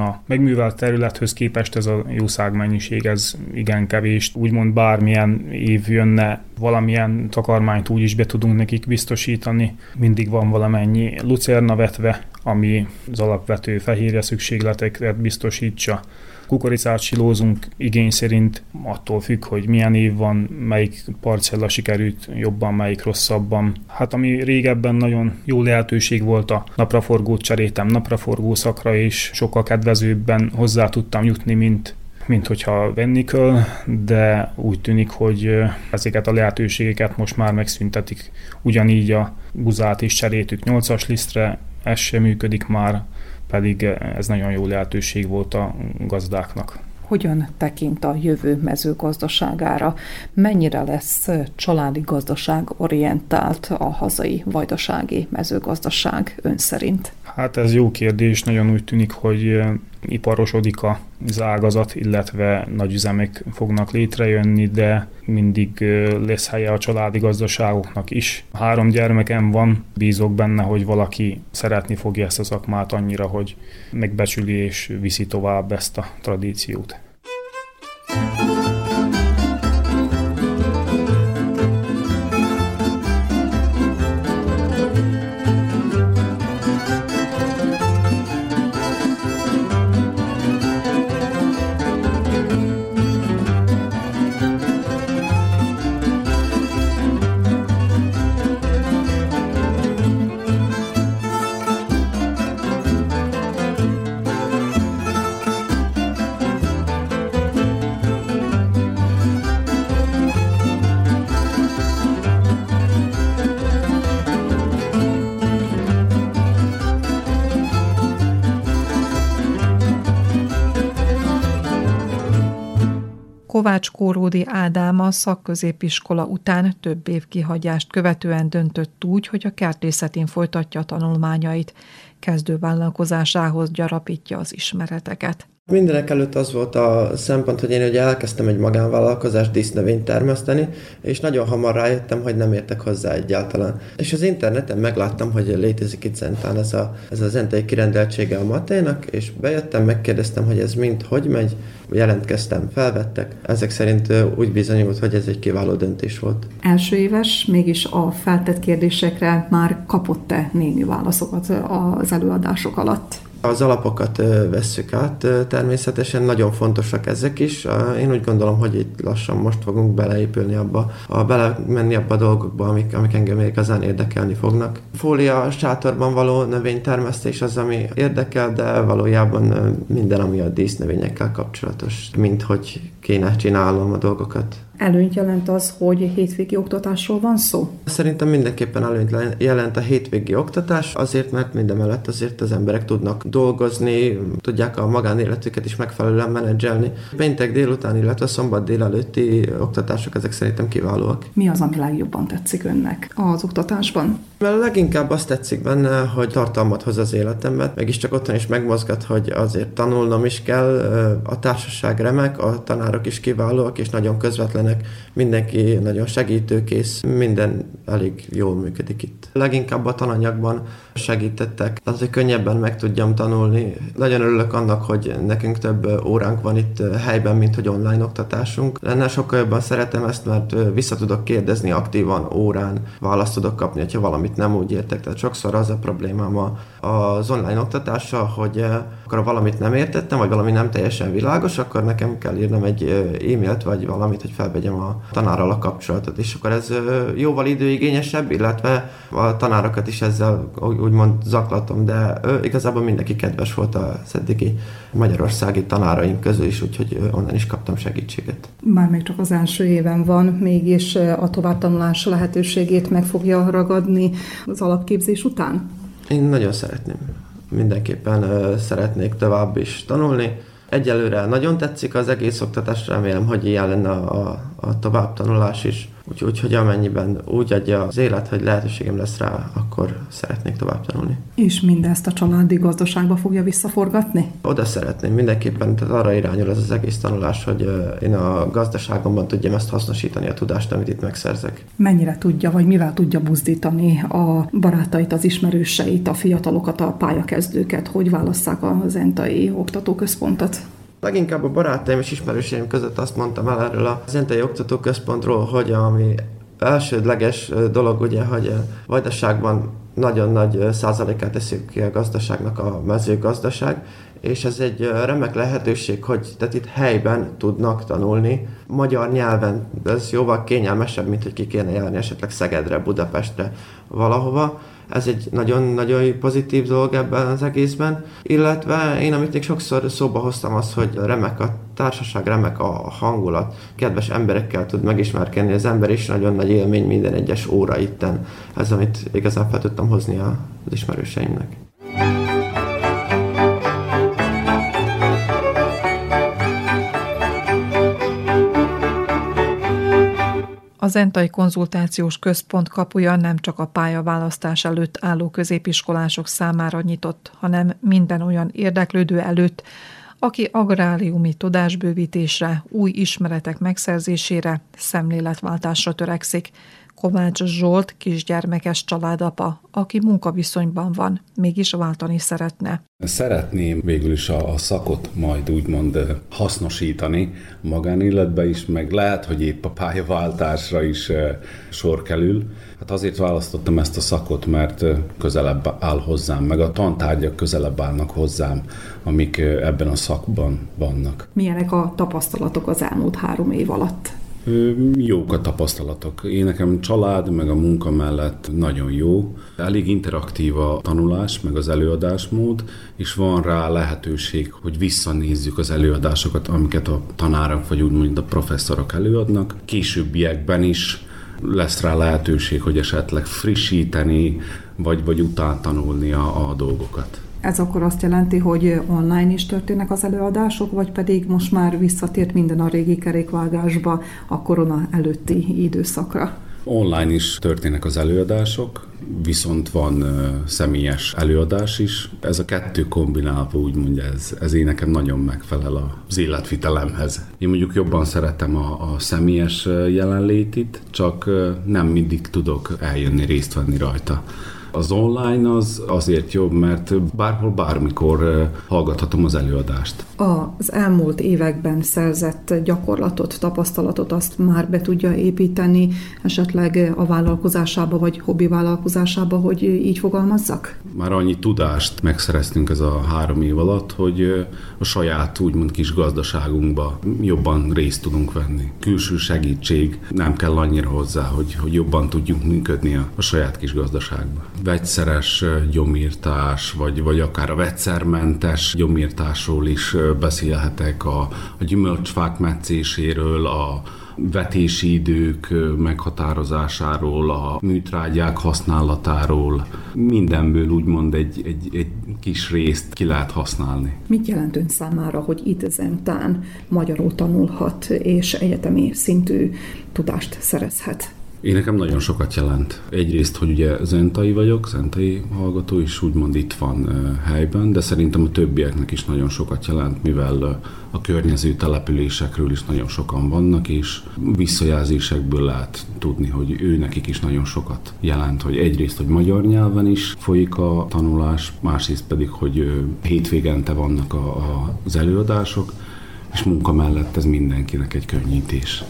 a megművelt területhöz képest ez a jószág mennyiség, ez igen kevés. Úgymond bármilyen év jönne, valamilyen takarmányt úgy is be tudunk nekik biztosítani. Mindig van valamennyi lucerna vetve, ami az alapvető fehérje szükségleteket biztosítsa kukoricát silózunk igény szerint, attól függ, hogy milyen év van, melyik parcella sikerült jobban, melyik rosszabban. Hát ami régebben nagyon jó lehetőség volt a napraforgót cserétem napraforgó szakra, és sokkal kedvezőbben hozzá tudtam jutni, mint mint hogyha venni kell, de úgy tűnik, hogy ezeket a lehetőségeket most már megszüntetik. Ugyanígy a buzát is cseréltük 8-as lisztre, ez sem működik már, pedig ez nagyon jó lehetőség volt a gazdáknak. Hogyan tekint a jövő mezőgazdaságára? Mennyire lesz családi gazdaság orientált a hazai vajdasági mezőgazdaság ön szerint? Hát ez jó kérdés, nagyon úgy tűnik, hogy iparosodik az ágazat, illetve nagy üzemek fognak létrejönni, de mindig lesz helye a családi gazdaságoknak is. Három gyermekem van, bízok benne, hogy valaki szeretni fogja ezt a szakmát annyira, hogy megbecsüli és viszi tovább ezt a tradíciót. Kóródi Ádám a szakközépiskola után több év kihagyást követően döntött úgy, hogy a kertészetén folytatja a tanulmányait. Kezdővállalkozásához gyarapítja az ismereteket. Mindenek előtt az volt a szempont, hogy én ugye elkezdtem egy magánvállalkozást dísznövényt termeszteni, és nagyon hamar rájöttem, hogy nem értek hozzá egyáltalán. És az interneten megláttam, hogy létezik itt Zentán ez, a, ez az zentai kirendeltsége a maténak, és bejöttem, megkérdeztem, hogy ez mind hogy megy, jelentkeztem, felvettek. Ezek szerint úgy bizonyult, hogy ez egy kiváló döntés volt. Első éves, mégis a feltett kérdésekre már kapott-e némi válaszokat az előadások alatt? Az alapokat vesszük át természetesen, nagyon fontosak ezek is. Én úgy gondolom, hogy itt lassan most fogunk beleépülni abba, a, belemenni abba a dolgokba, amik, amik engem igazán érdekelni fognak. Fólia sátorban való növénytermesztés az, ami érdekel, de valójában minden, ami a dísznövényekkel kapcsolatos, mint hogy kéne csinálnom a dolgokat. Előnyt jelent az, hogy hétvégi oktatásról van szó? Szerintem mindenképpen előnyt jelent a hétvégi oktatás, azért, mert mindemellett azért az emberek tudnak dolgozni, tudják a magánéletüket is megfelelően menedzselni. Péntek délután, illetve szombat délelőtti oktatások ezek szerintem kiválóak. Mi az, ami legjobban tetszik önnek az oktatásban? Mert leginkább azt tetszik benne, hogy tartalmat hoz az életembe, mégiscsak otthon is megmozgat, hogy azért tanulnom is kell, a társaság remek, a tanárok is kiválóak, és nagyon közvetlenek, mindenki nagyon segítőkész, minden elég jól működik itt. Leginkább a tananyagban segítettek, az, hogy könnyebben meg tudjam tanulni. Nagyon örülök annak, hogy nekünk több óránk van itt helyben, mint hogy online oktatásunk. Lenne sokkal jobban szeretem ezt, mert vissza tudok kérdezni aktívan órán, választ tudok kapni, hogyha valamit nem úgy értek. Tehát sokszor az a problémám az online oktatással, hogy akkor valamit nem értettem, vagy valami nem teljesen világos, akkor nekem kell írnom egy e-mailt, vagy valamit, hogy felvegyem a tanárral a kapcsolatot. És akkor ez jóval időigényesebb, illetve a tanárokat is ezzel úgymond zaklatom, de igazából mindenki kedves volt az eddigi magyarországi tanáraink közül is, úgyhogy onnan is kaptam segítséget. Már még csak az első éven van, mégis a továbbtanulás lehetőségét meg fogja ragadni az alapképzés után? Én nagyon szeretném. Mindenképpen szeretnék tovább is tanulni. Egyelőre nagyon tetszik az egész oktatás, remélem, hogy ilyen lenne a, a továbbtanulás is. Úgyhogy, hogy amennyiben úgy adja az élet, hogy lehetőségem lesz rá, akkor szeretnék tovább tanulni. És mindezt a családi gazdaságba fogja visszaforgatni? Oda szeretném, mindenképpen tehát arra irányul ez az egész tanulás, hogy én a gazdaságomban tudjam ezt hasznosítani, a tudást, amit itt megszerzek. Mennyire tudja, vagy mivel tudja buzdítani a barátait, az ismerőseit, a fiatalokat, a pályakezdőket, hogy válasszák a zentai oktatóközpontot? Leginkább a barátaim és ismerőseim között azt mondtam el erről a Zentai Oktatóközpontról, hogy ami elsődleges dolog ugye, hogy Vajdaságban nagyon nagy százalékát teszik ki a gazdaságnak a mezőgazdaság, és ez egy remek lehetőség, hogy tehát itt helyben tudnak tanulni magyar nyelven. Ez jóval kényelmesebb, mint hogy ki kéne járni esetleg Szegedre, Budapestre, valahova ez egy nagyon-nagyon pozitív dolog ebben az egészben. Illetve én, amit még sokszor szóba hoztam, az, hogy remek a társaság, remek a hangulat, kedves emberekkel tud megismerkedni az ember, is nagyon nagy élmény minden egyes óra itten. Ez, amit igazán fel tudtam hozni az ismerőseimnek. A Zentai Konzultációs Központ kapuja nem csak a pályaválasztás előtt álló középiskolások számára nyitott, hanem minden olyan érdeklődő előtt, aki agráriumi tudásbővítésre, új ismeretek megszerzésére, szemléletváltásra törekszik, Kovács Zsolt kisgyermekes családapa, aki munkaviszonyban van, mégis váltani szeretne. Szeretném végül is a, a szakot majd úgymond hasznosítani magánéletbe is, meg lehet, hogy épp a pályaváltásra is sor kerül. Hát azért választottam ezt a szakot, mert közelebb áll hozzám, meg a tantárgyak közelebb állnak hozzám, amik ebben a szakban vannak. Milyenek a tapasztalatok az elmúlt három év alatt? Jók a tapasztalatok. Én nekem család, meg a munka mellett nagyon jó. Elég interaktív a tanulás, meg az előadásmód, és van rá lehetőség, hogy visszanézzük az előadásokat, amiket a tanárok, vagy úgymond a professzorok előadnak. Későbbiekben is lesz rá lehetőség, hogy esetleg frissíteni, vagy, vagy után tanulni a, a dolgokat Ez akkor azt jelenti, hogy online is történnek az előadások, vagy pedig most már visszatért minden a régi kerékvágásba a korona előtti időszakra? Online is történnek az előadások, viszont van személyes előadás is. Ez a kettő kombinálva, úgymond ez, ez én nekem nagyon megfelel az életvitelemhez. Én mondjuk jobban szeretem a, a személyes jelenlétit, csak nem mindig tudok eljönni, részt venni rajta. Az online az azért jobb, mert bárhol, bármikor hallgathatom az előadást. Az elmúlt években szerzett gyakorlatot, tapasztalatot azt már be tudja építeni esetleg a vállalkozásába, vagy hobbi vállalkozásába, hogy így fogalmazzak? Már annyi tudást megszereztünk ez a három év alatt, hogy a saját úgymond kis gazdaságunkba jobban részt tudunk venni. Külső segítség nem kell annyira hozzá, hogy, hogy jobban tudjunk működni a, a saját kis gazdaságba vegyszeres gyomírtás, vagy, vagy akár a vegyszermentes gyomírtásról is beszélhetek, a, a gyümölcsfák metszéséről, a vetési idők meghatározásáról, a műtrágyák használatáról, mindenből úgymond egy, egy, egy kis részt ki lehet használni. Mit jelent ön számára, hogy itt ezentán magyarul tanulhat és egyetemi szintű tudást szerezhet? Én nekem nagyon sokat jelent. Egyrészt, hogy ugye zentai vagyok, zentai hallgató, és úgymond itt van helyben, de szerintem a többieknek is nagyon sokat jelent, mivel a környező településekről is nagyon sokan vannak, és visszajelzésekből lehet tudni, hogy ő nekik is nagyon sokat jelent, hogy egyrészt, hogy magyar nyelven is folyik a tanulás, másrészt pedig, hogy hétvégente vannak a, a, az előadások, és munka mellett ez mindenkinek egy könnyítés.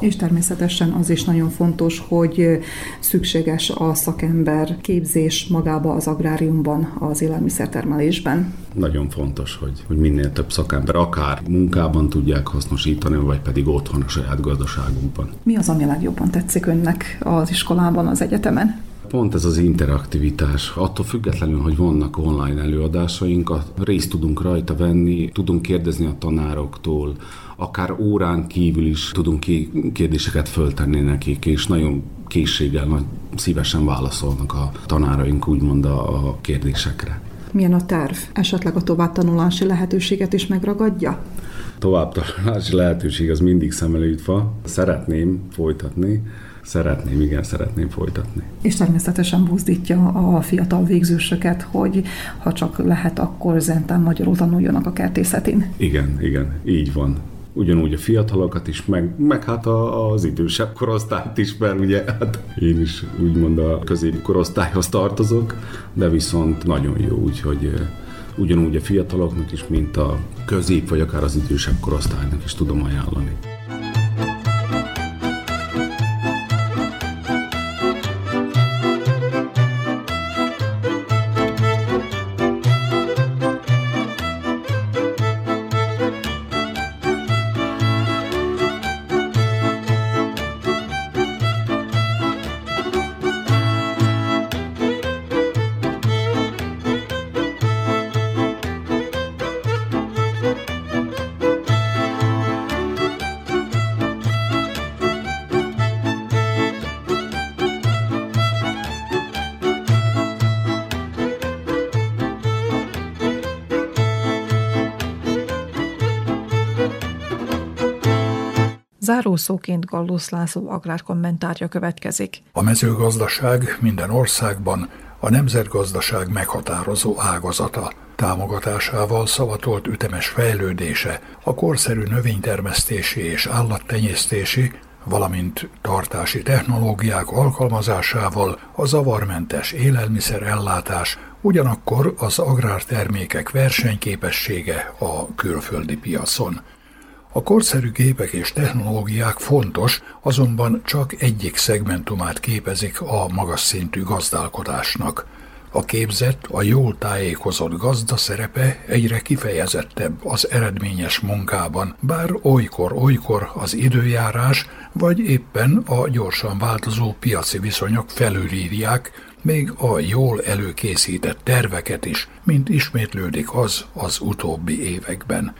És természetesen az is nagyon fontos, hogy szükséges a szakember képzés magába az agráriumban, az élelmiszertermelésben. Nagyon fontos, hogy, hogy minél több szakember akár munkában tudják hasznosítani, vagy pedig otthon a saját gazdaságunkban. Mi az, ami legjobban tetszik önnek az iskolában, az egyetemen? Pont ez az interaktivitás. Attól függetlenül, hogy vannak online előadásaink, részt tudunk rajta venni, tudunk kérdezni a tanároktól, akár órán kívül is tudunk kérdéseket föltenni nekik, és nagyon készséggel, nagy szívesen válaszolnak a tanáraink úgymond a, a kérdésekre. Milyen a terv? Esetleg a továbbtanulási lehetőséget is megragadja? Továbbtanulási lehetőség az mindig szem előtt van. Szeretném folytatni, Szeretném, igen, szeretném folytatni. És természetesen buzdítja a fiatal végzősöket, hogy ha csak lehet, akkor zentán magyarul tanuljanak a kertészetén. Igen, igen, így van ugyanúgy a fiatalokat is, meg, meg hát a, az idősebb korosztályt is, mert ugye hát én is úgymond a középkorosztályhoz tartozok, de viszont nagyon jó, úgyhogy ugyanúgy a fiataloknak is, mint a közép vagy akár az idősebb korosztálynak is tudom ajánlani. Zárószóként Gallusz László agrárkommentárja következik. A mezőgazdaság minden országban a nemzetgazdaság meghatározó ágazata. Támogatásával szavatolt ütemes fejlődése, a korszerű növénytermesztési és állattenyésztési, valamint tartási technológiák alkalmazásával a zavarmentes élelmiszerellátás, ugyanakkor az agrártermékek versenyképessége a külföldi piacon. A korszerű gépek és technológiák fontos, azonban csak egyik szegmentumát képezik a magas szintű gazdálkodásnak. A képzett, a jól tájékozott gazda szerepe egyre kifejezettebb az eredményes munkában, bár olykor-olykor az időjárás vagy éppen a gyorsan változó piaci viszonyok felülírják, még a jól előkészített terveket is, mint ismétlődik az az utóbbi években.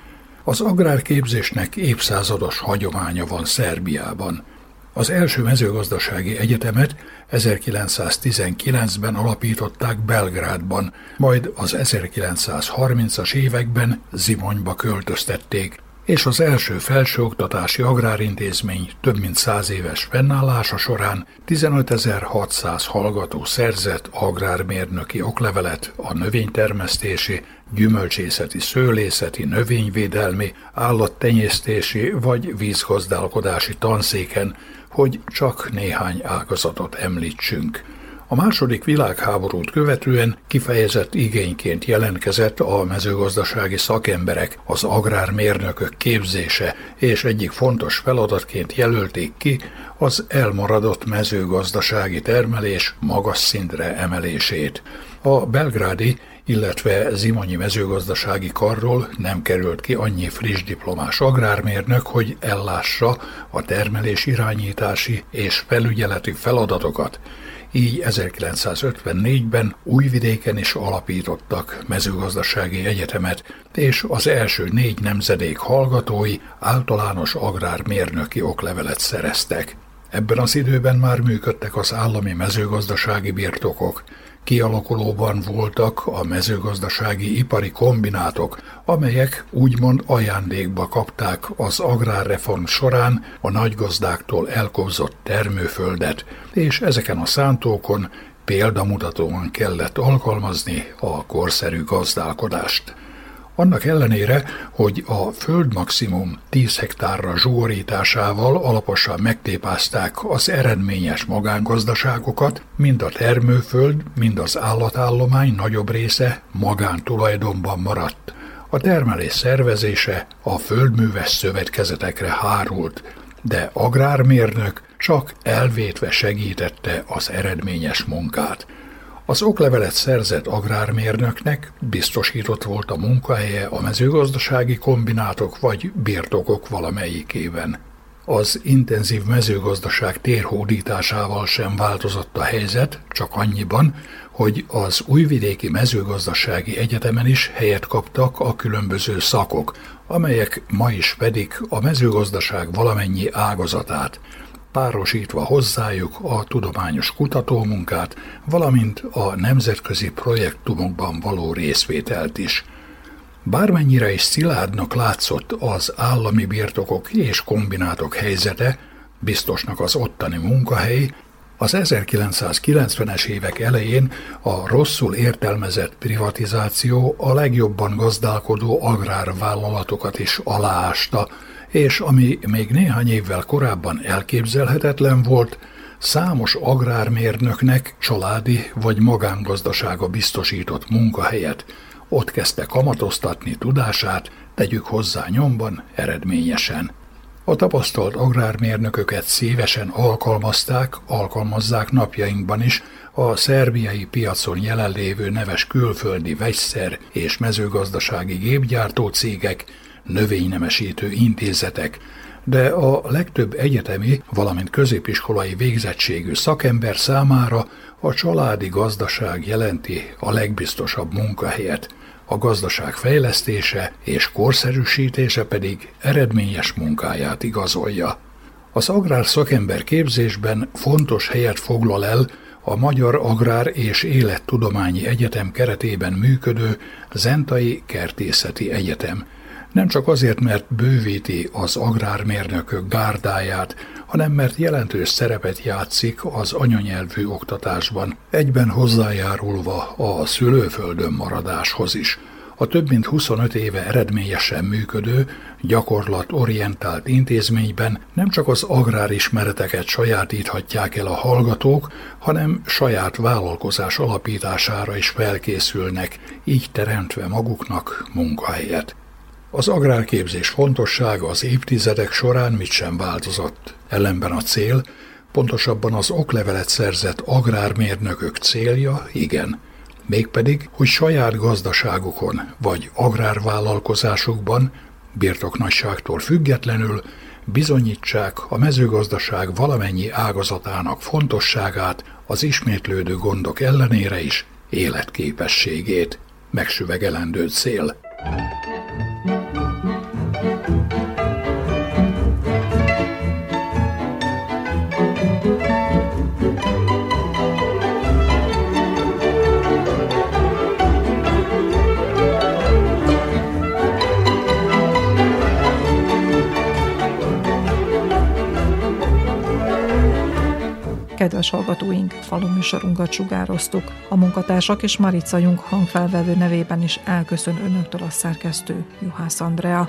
Az agrárképzésnek évszázados hagyománya van Szerbiában. Az első mezőgazdasági egyetemet 1919-ben alapították Belgrádban, majd az 1930-as években Zimonyba költöztették, és az első felsőoktatási agrárintézmény több mint száz éves fennállása során 15.600 hallgató szerzett agrármérnöki oklevelet a növénytermesztési, gyümölcsészeti, szőlészeti, növényvédelmi, állattenyésztési vagy vízgazdálkodási tanszéken, hogy csak néhány ágazatot említsünk. A második világháborút követően kifejezett igényként jelentkezett a mezőgazdasági szakemberek, az agrármérnökök képzése, és egyik fontos feladatként jelölték ki az elmaradott mezőgazdasági termelés magas szintre emelését. A belgrádi illetve Zimonyi mezőgazdasági karról nem került ki annyi friss diplomás agrármérnök, hogy ellássa a termelés irányítási és felügyeleti feladatokat. Így 1954-ben Újvidéken is alapítottak mezőgazdasági egyetemet, és az első négy nemzedék hallgatói általános agrármérnöki oklevelet szereztek. Ebben az időben már működtek az állami mezőgazdasági birtokok, Kialakulóban voltak a mezőgazdasági ipari kombinátok, amelyek úgymond ajándékba kapták az agrárreform során a nagygazdáktól elkobzott termőföldet, és ezeken a szántókon példamutatóan kellett alkalmazni a korszerű gazdálkodást. Annak ellenére, hogy a földmaximum 10 hektárra zsugorításával alaposan megtépázták az eredményes magángazdaságokat, mind a termőföld, mind az állatállomány nagyobb része magántulajdonban maradt. A termelés szervezése a földműves szövetkezetekre hárult, de agrármérnök csak elvétve segítette az eredményes munkát – az oklevelet szerzett agrármérnöknek biztosított volt a munkahelye a mezőgazdasági kombinátok vagy birtokok valamelyikében. Az intenzív mezőgazdaság térhódításával sem változott a helyzet, csak annyiban, hogy az újvidéki mezőgazdasági egyetemen is helyet kaptak a különböző szakok, amelyek ma is fedik a mezőgazdaság valamennyi ágazatát, párosítva hozzájuk a tudományos kutatómunkát, valamint a nemzetközi projektumokban való részvételt is. Bármennyire is szilárdnak látszott az állami birtokok és kombinátok helyzete, biztosnak az ottani munkahely, az 1990-es évek elején a rosszul értelmezett privatizáció a legjobban gazdálkodó agrárvállalatokat is aláásta, és ami még néhány évvel korábban elképzelhetetlen volt, számos agrármérnöknek családi vagy magángazdasága biztosított munkahelyet, ott kezdte kamatoztatni tudását, tegyük hozzá nyomban, eredményesen. A tapasztalt agrármérnököket szívesen alkalmazták, alkalmazzák napjainkban is a szerbiai piacon jelenlévő neves külföldi vegyszer és mezőgazdasági gépgyártó cégek, növénynemesítő intézetek, de a legtöbb egyetemi, valamint középiskolai végzettségű szakember számára a családi gazdaság jelenti a legbiztosabb munkahelyet, a gazdaság fejlesztése és korszerűsítése pedig eredményes munkáját igazolja. Az agrár szakember képzésben fontos helyet foglal el a Magyar Agrár és Élettudományi Egyetem keretében működő Zentai Kertészeti Egyetem – nem csak azért, mert bővíti az agrármérnökök gárdáját, hanem mert jelentős szerepet játszik az anyanyelvű oktatásban, egyben hozzájárulva a szülőföldön maradáshoz is. A több mint 25 éve eredményesen működő, gyakorlatorientált intézményben nem csak az agrárismereteket sajátíthatják el a hallgatók, hanem saját vállalkozás alapítására is felkészülnek, így teremtve maguknak munkahelyet. Az agrárképzés fontossága az évtizedek során mit sem változott. Ellenben a cél, pontosabban az oklevelet szerzett agrármérnökök célja igen, mégpedig, hogy saját gazdaságukon vagy agrárvállalkozásukban, birtoknagyságtól függetlenül bizonyítsák a mezőgazdaság valamennyi ágazatának fontosságát, az ismétlődő gondok ellenére is életképességét. Megsüvegelendő cél. Kedves hallgatóink, faluműsorunkat sugároztuk. A munkatársak és Marica Jung hangfelvevő nevében is elköszön önöktől a szerkesztő Juhász Andrea.